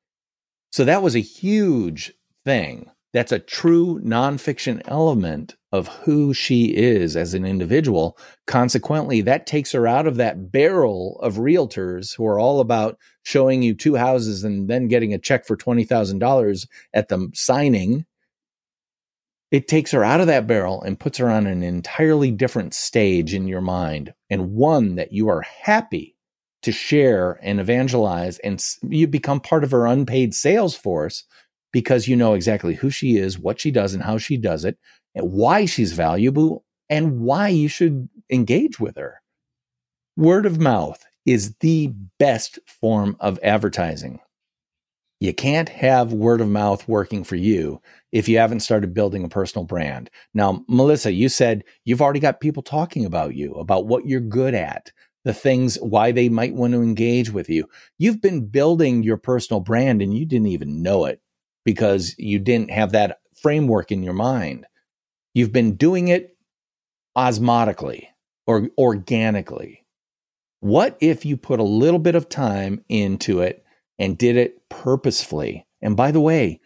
So that was a huge thing that's a true nonfiction element of who she is as an individual. Consequently, that takes her out of that barrel of realtors who are all about showing you two houses and then getting a check for $20,000 at the signing. It takes her out of that barrel and puts her on an entirely different stage in your mind and one that you are happy to share and evangelize and you become part of her unpaid sales force because you know exactly who she is, what she does, and how she does it, and why she's valuable, and why you should engage with her. Word of mouth is the best form of advertising. You can't have word of mouth working for you if you haven't started building a personal brand. Now, Melissa, you said you've already got people talking about you, about what you're good at, the things why they might want to engage with you. You've been building your personal brand and you didn't even know it because you didn't have that framework in your mind. You've been doing it osmotically or organically. What if you put a little bit of time into it and did it purposefully? And by the way,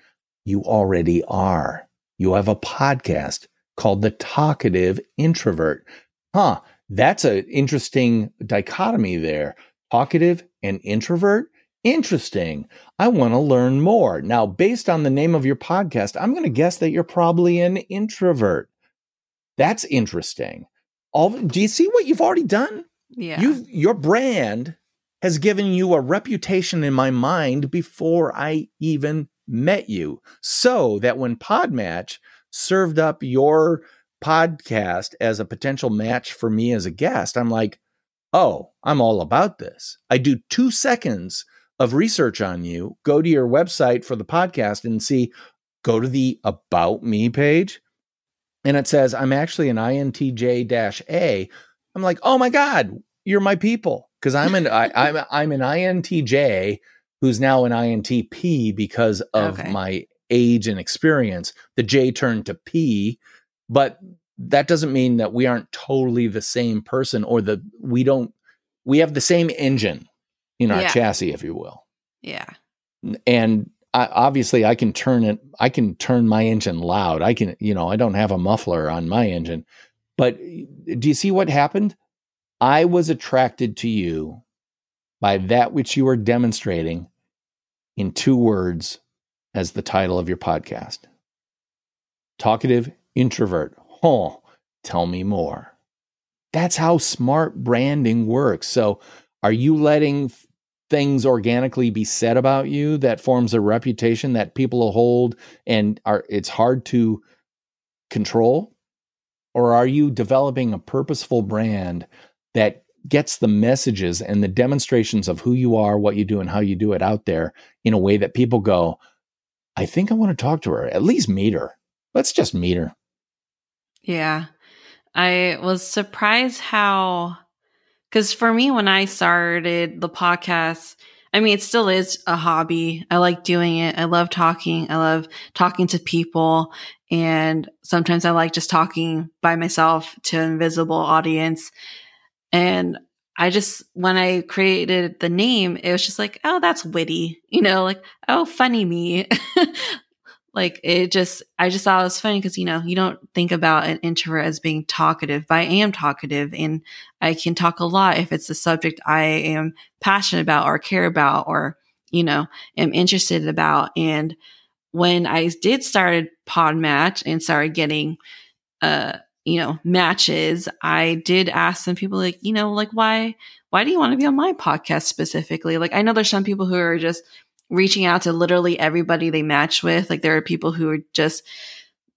you already are. You have a podcast called The Talkative Introvert. Huh, that's an interesting dichotomy there. Talkative and introvert. Interesting. I want to learn more. Now, based on the name of your podcast, I'm going to guess that you're probably an introvert. That's interesting. All do you see what you've already done? Yeah. You your brand has given you a reputation in my mind before I even met you. So that when PodMatch served up your podcast as a potential match for me as a guest, I'm like, oh, I'm all about this. I do two seconds of research on you, go to your website for the podcast and see, go to the About Me page. And it says, I'm actually an INTJ A. I'm like, oh my God, you're my people. Because I'm an I, I'm I'm an INTJ who's now an INTP because of okay. my age and experience. The J turned to P, but that doesn't mean that we aren't totally the same person or that we don't we have the same engine in our yeah. chassis, if you will. Yeah. And I, obviously, I can turn it. I can turn my engine loud. I can, you know, I don't have a muffler on my engine. But eh, do you see what happened? I was attracted to you by that which you were demonstrating in two words as the title of your podcast talkative introvert. Oh, tell me more. That's how smart branding works. So, are you letting things organically be said about you that forms a reputation that people hold and are it's hard to control? Or are you developing a purposeful brand that gets the messages and the demonstrations of who you are, what you do, and how you do it out there in a way that people go, I think I want to talk to her, at least meet her. Let's just meet her. Yeah. I was surprised how because for me, when I started the podcast, I mean, it still is a hobby. I like doing it. I love talking. I love talking to people. And sometimes I like just talking by myself to an invisible audience. And I just, when I created the name, it was just like, oh, that's witty, you know, like, oh, funny me. *laughs* like it just i just thought it was funny because you know you don't think about an introvert as being talkative but i am talkative and i can talk a lot if it's a subject i am passionate about or care about or you know am interested about. And when i did started PodMatch and started getting uh you know matches i did ask some people like you know like why why do you want to be on my podcast specifically? Like i know there's some people who are just reaching out to literally everybody they match with. Like there are people who are just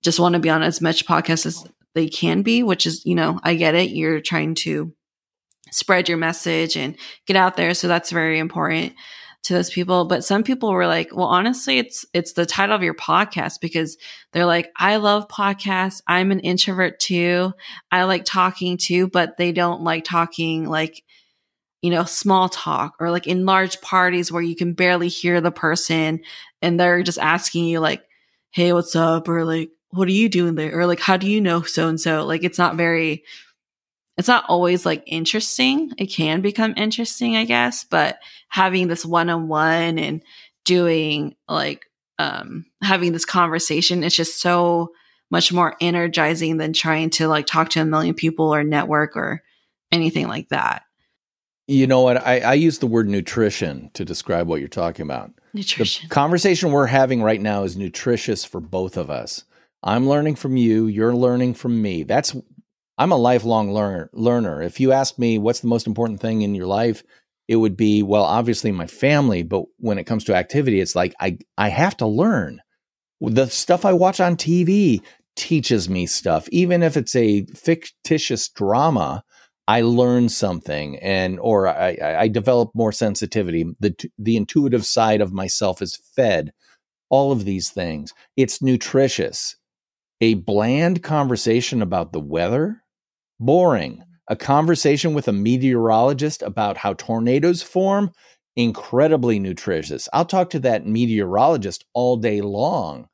just want to be on as much podcast as they can be, which is, you know, I get it. You're trying to spread your message and get out there. So that's very important to those people. But some people were like, well, honestly, it's it's the title of your podcast because they're like, I love podcasts. I'm an introvert too. I like talking too, but they don't like talking like you know, small talk or like in large parties where you can barely hear the person and they're just asking you like, Hey, what's up? Or like, what are you doing there? Or like, how do you know so and so? Like, it's not very, it's not always like interesting. It can become interesting, I guess, but having this one on one and doing like um, having this conversation. It's just so much more energizing than trying to like talk to a million people or network or anything like that. You know what? I, I use the word nutrition to describe what you're talking about. Nutrition. The conversation we're having right now is nutritious for both of us. I'm learning from you, you're learning from me. That's I'm a lifelong learner learner. If you ask me what's the most important thing in your life, it would be well, obviously my family, but when it comes to activity, it's like I I have to learn. The stuff I watch on TV teaches me stuff, even if it's a fictitious drama. I learn something and or I, I develop more sensitivity. The the intuitive side of myself is fed. All of these things. It's nutritious. A bland conversation about the weather, boring. A conversation with a meteorologist about how tornadoes form, incredibly nutritious. I'll talk to that meteorologist all day long.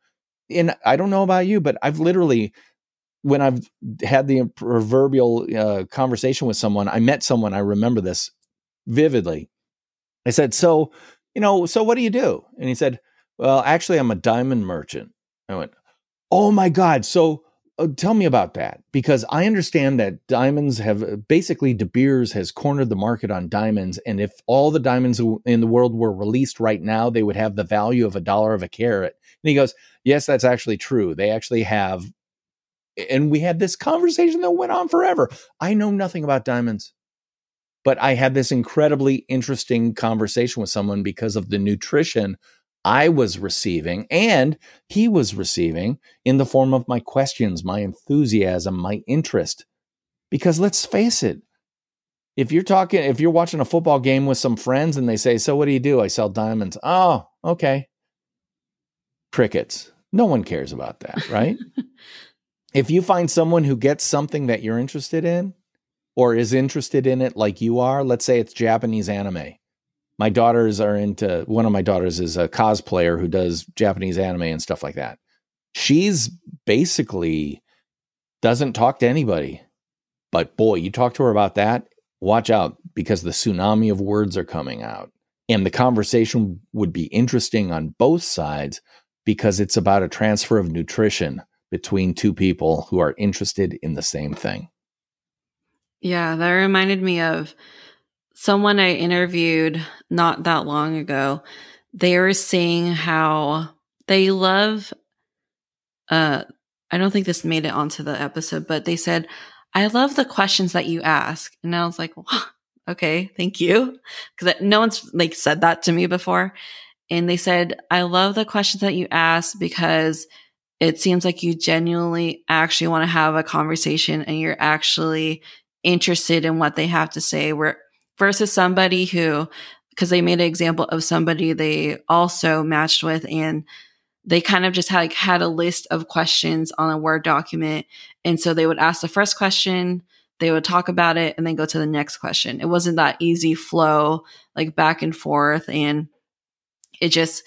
And I don't know about you, but I've literally when I've had the proverbial uh, conversation with someone, I met someone, I remember this vividly. I said, So, you know, so what do you do? And he said, Well, actually, I'm a diamond merchant. I went, Oh my God. So uh, tell me about that because I understand that diamonds have uh, basically De Beers has cornered the market on diamonds. And if all the diamonds in the world were released right now, they would have the value of a dollar of a carat. And he goes, Yes, that's actually true. They actually have and we had this conversation that went on forever. I know nothing about diamonds, but I had this incredibly interesting conversation with someone because of the nutrition I was receiving and he was receiving in the form of my questions, my enthusiasm, my interest. Because let's face it, if you're talking, if you're watching a football game with some friends and they say, So what do you do? I sell diamonds. Oh, okay. Crickets. No one cares about that, right? *laughs* if you find someone who gets something that you're interested in or is interested in it like you are, let's say it's Japanese anime. My daughters are into one of my daughters is a cosplayer who does Japanese anime and stuff like that. She's basically doesn't talk to anybody. But boy, you talk to her about that, watch out because the tsunami of words are coming out. And the conversation would be interesting on both sides because it's about a transfer of nutrition between two people who are interested in the same thing. Yeah, that reminded me of someone I interviewed not that long ago. They were saying how they love uh I don't think this made it onto the episode, but they said, I love the questions that you ask. And I was like, *laughs* okay, thank you. Cause no one's like said that to me before. And they said, I love the questions that you ask because it seems like you genuinely actually want to have a conversation and you're actually interested in what they have to say where versus somebody who because they made an example of somebody they also matched with and they kind of just had like had a list of questions on a word document. And so they would ask the first question they would talk about it and then go to the next question. It wasn't that easy flow like back and forth and it just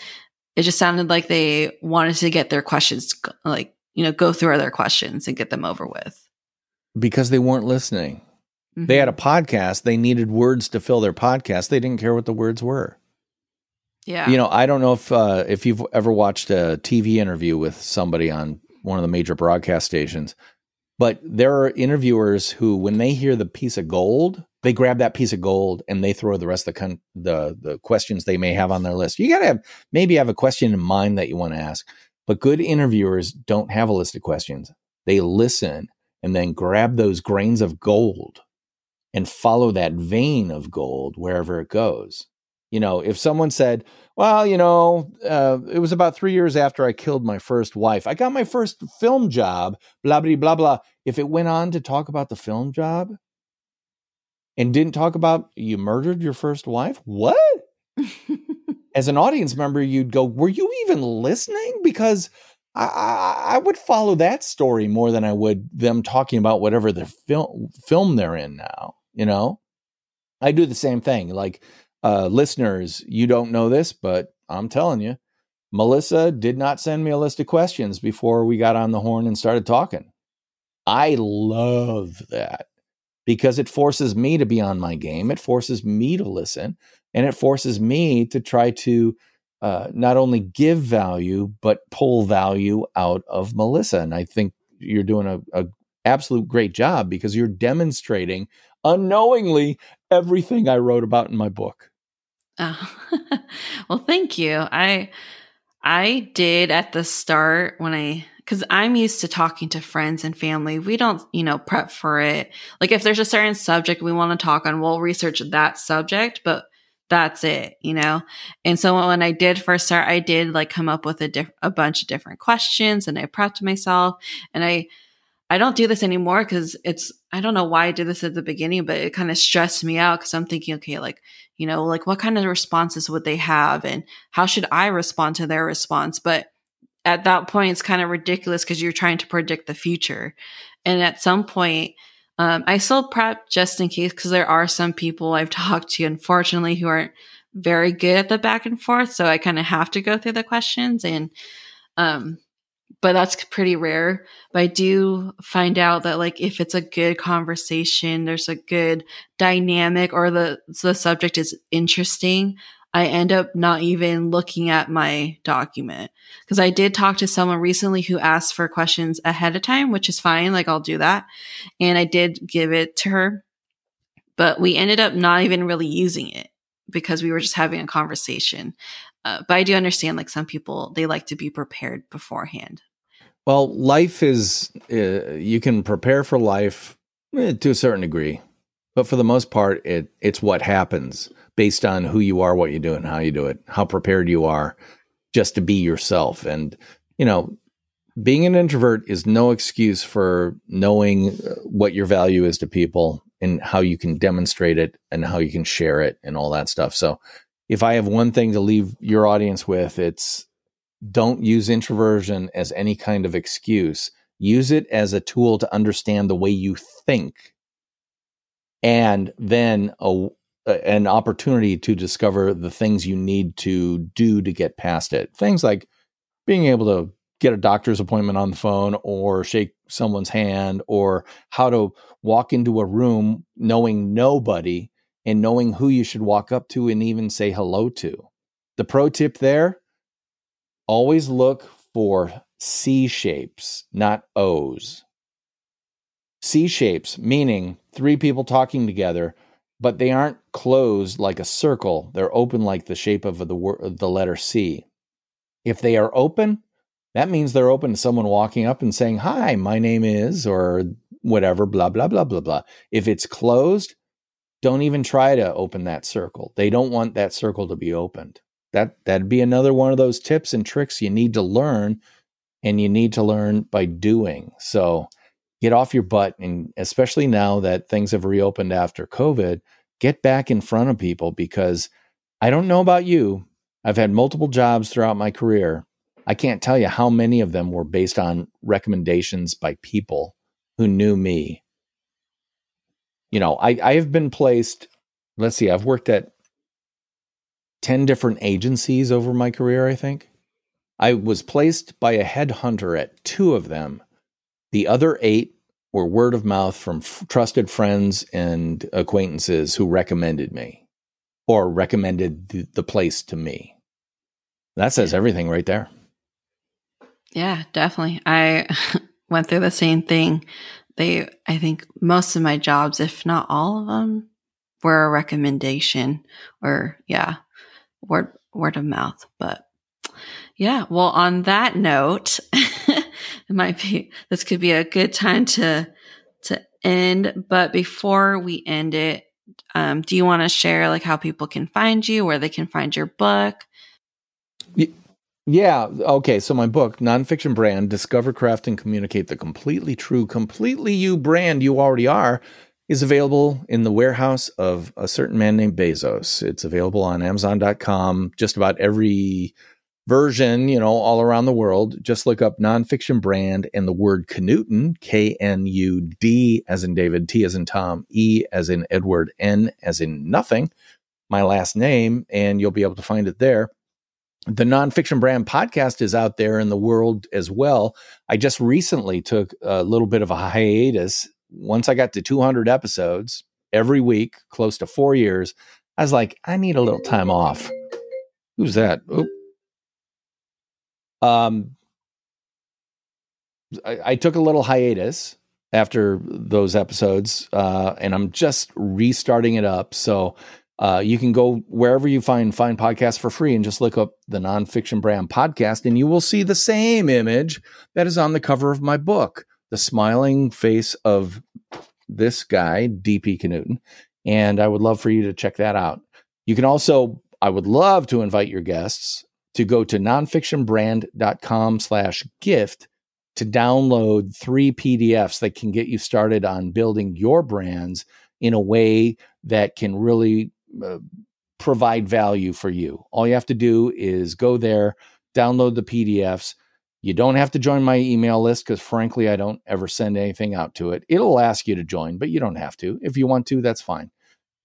it just sounded like they wanted to get their questions like you know go through other questions and get them over with. Because they weren't listening. Mm-hmm. they had a mm-hmm. podcast. They needed words to fill their podcast. They didn't care what the words were. Yeah. You know i don't know if uh, if you've ever watched a tv interview with somebody on one of the major broadcast stations but there are interviewers who when they hear the piece of gold they grab that piece of gold and they throw the rest of the con- the the questions they may have on their list. You got to have maybe have a question in mind that you want to ask. But good interviewers don't have a list of questions. They listen and then grab those grains of gold and follow that vein of gold wherever it goes. You know, if someone said, "Well, you know, uh, it was about three years after I killed my first wife. I got my first film job." Blah blah blah blah. If it went on to talk about the film job, and didn't talk about you murdered your first wife? What? *laughs* As an audience member, you'd go, Were you even listening? Because I, I, I, would follow that story more than I would them talking about whatever the film film they're in now. You know, I do the same thing. Like uh, listeners, you don't know this, but I'm telling you, Melissa did not send me a list of questions before we got on the horn and started talking. I love that because it forces me to be on my game. It forces me to listen and it forces me to try to uh, not only give value but pull value out of Melissa. And I think you're doing a, a absolute great job because you're demonstrating unknowingly everything I wrote about in my book. Oh. *laughs* well, thank you. I I did at the start when I because I'm used to talking to friends and family. We don't, you know, prep for it. Like if there's a certain subject we want to talk on, we'll research that subject, but that's it, you know? And so when I did first start, I did like come up with a diff- a bunch of different questions and I prepped myself and I, I don't do this anymore because it's, I don't know why I did this at the beginning, but it kind of stressed me out because I'm thinking, okay, like, you know, like what kind of responses would they have and how should I respond to their response? But at that point, it's kind of ridiculous because you're trying to predict the future. And at some point, um, I still prep just in case because there are some people I've *laughs* talked to, unfortunately, who aren't very good at the back and forth. So I kind of have to go through the questions and, um, but that's pretty rare. But I do find out that like if it's a good conversation, there's a good dynamic or the the subject is interesting, I end up not even looking at my document. Because I did talk to someone recently who asked for questions ahead of time, which is fine. Like, I'll do that. And I did give it to her. But we ended up not even really using it because we were just having a conversation. Uh, but I do understand, like, some people, they like to be prepared beforehand. Well, life is, uh, you can prepare for life eh, to a certain degree. But for the most part, it it's what happens based on who you are, what you do, and how you do it, how prepared you are just to be yourself. And, you know, being an introvert is no excuse for knowing uh, what your value is to people and how you can demonstrate it and how you can share it and all that stuff. So, if I have one thing to leave your audience with, it's don't use introversion as any kind of excuse. Use it as a tool to understand the way you think and then a, an opportunity to discover the things you need to do to get past it. Things like being able to get a doctor's appointment on the phone or shake someone's hand or how to walk into a room knowing nobody and knowing who you should walk up to and even say hello to. The pro tip there always look for C shapes, not O's. C shapes, meaning three people talking together but they aren't closed like a circle. They're open like the shape of the word, the letter C. If they are open, that means they're open to someone walking up and saying, "Hi, my name is," or whatever, blah blah blah blah blah. If it's closed, don't even try to open that circle. They don't want that circle to be opened. That that'd be another one of those tips and tricks you need to learn, and you need to learn by doing. So get off your butt and especially now that things have reopened after covid get back in front of people because i don't know about you. I've had multiple jobs throughout my career. I can't tell you how many of them were based on recommendations by people who knew me. You know i, I have been placed let's see i've worked at 10 different agencies over my career i think i was placed by a headhunter at two of them the other eight were word of mouth from f- trusted friends and acquaintances who recommended me or recommended the, the place to me. That says everything right there. Yeah, definitely. I *laughs* went through the same thing. They, I think most of my jobs, if not all of them, were a recommendation or, yeah, word, word of mouth. But yeah, well, on that note, *laughs* it might be this could be a good time to to end. But before we end it, um, do you want to share like how people can find you, where they can find your book? Yeah. Okay. So my book, nonfiction brand, discover, craft, and communicate the completely true, completely you brand you already are, is available in the warehouse of a certain man named Bezos. It's available on Amazon.com. Just about every version, you know, all around the world. Just look up nonfiction brand and the word Knudten, K N U D as in David, T as in Tom, E as in Edward, N as in nothing, my last name, and you'll be able to find it there. The nonfiction brand podcast is out there in the world as well. I just recently took a little bit of a hiatus. Once I got to 200 episodes every week, close to four years, I was like, I need a little time off. Who's that? Oh, Um, I, I took a little hiatus after those episodes, uh, and I'm just restarting it up. So uh, you can go wherever you find find podcasts for free and just look up the nonfiction brand podcast, and you will see the same image that is on the cover of my book, the smiling face of this guy, DP Knudten. And I would love for you to check that out. You can also, I would love to invite your guests to go to nonfictionbrand.com slash gift to download three PDFs that can get you started on building your brands in a way that can really uh, provide value for you. All you have to do is go there, download the PDFs. You don't have to join my email list because, frankly, I don't ever send anything out to it. It'll ask you to join, but you don't have to. If you want to, that's fine.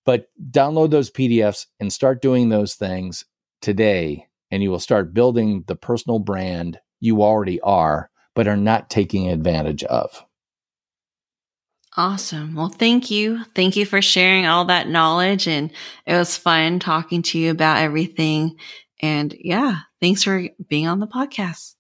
But download those PDFs and start doing those things today, and you will start building the personal brand you already are but are not taking advantage of. Awesome. Well, thank you. Thank you for sharing all that knowledge. And it was fun talking to you about everything. And yeah, thanks for being on the podcast.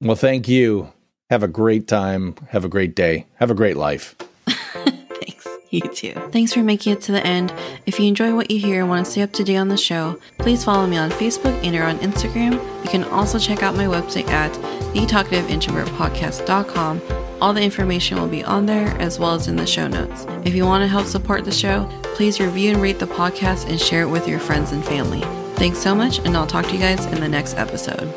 Well, thank you. Have a great time. Have a great day. Have a great life. *laughs* Thanks. You too. Thanks for making it to the end. If you enjoy what you hear and want to stay up to date on the show, please follow me on Facebook and or on Instagram. You can also check out my website at thetalkativeintrovertpodcast.com. All the information will be on there as well as in the show notes. If you want to help support the show, please review and rate the podcast and share it with your friends and family. Thanks so much, and I'll talk to you guys in the next episode.